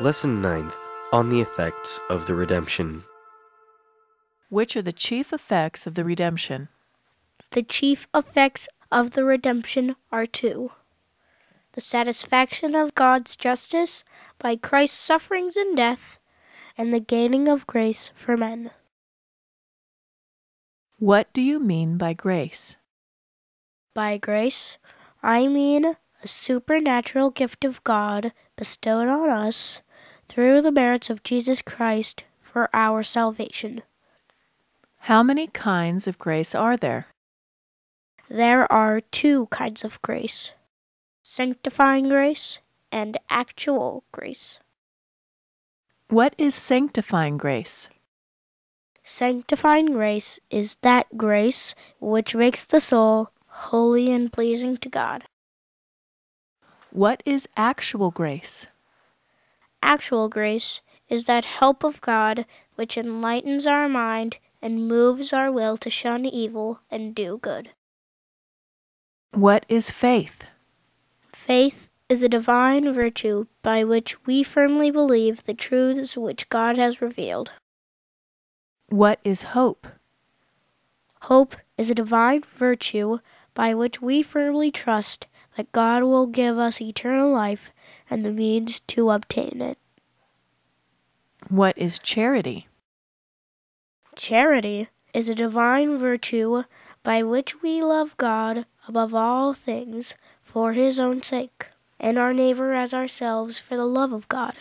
Lesson 9th on the effects of the redemption. Which are the chief effects of the redemption? The chief effects of the redemption are two the satisfaction of God's justice by Christ's sufferings and death, and the gaining of grace for men. What do you mean by grace? By grace, I mean a supernatural gift of God bestowed on us through the merits of Jesus Christ for our salvation. How many kinds of grace are there? There are two kinds of grace sanctifying grace and actual grace. What is sanctifying grace? Sanctifying grace is that grace which makes the soul holy and pleasing to God. What is actual grace? Actual grace is that help of God which enlightens our mind and moves our will to shun evil and do good. What is faith? Faith is a divine virtue by which we firmly believe the truths which God has revealed. What is hope? Hope is a divine virtue by which we firmly trust that God will give us eternal life and the means to obtain it. What is charity? Charity is a divine virtue by which we love God above all things for his own sake, and our neighbor as ourselves for the love of God.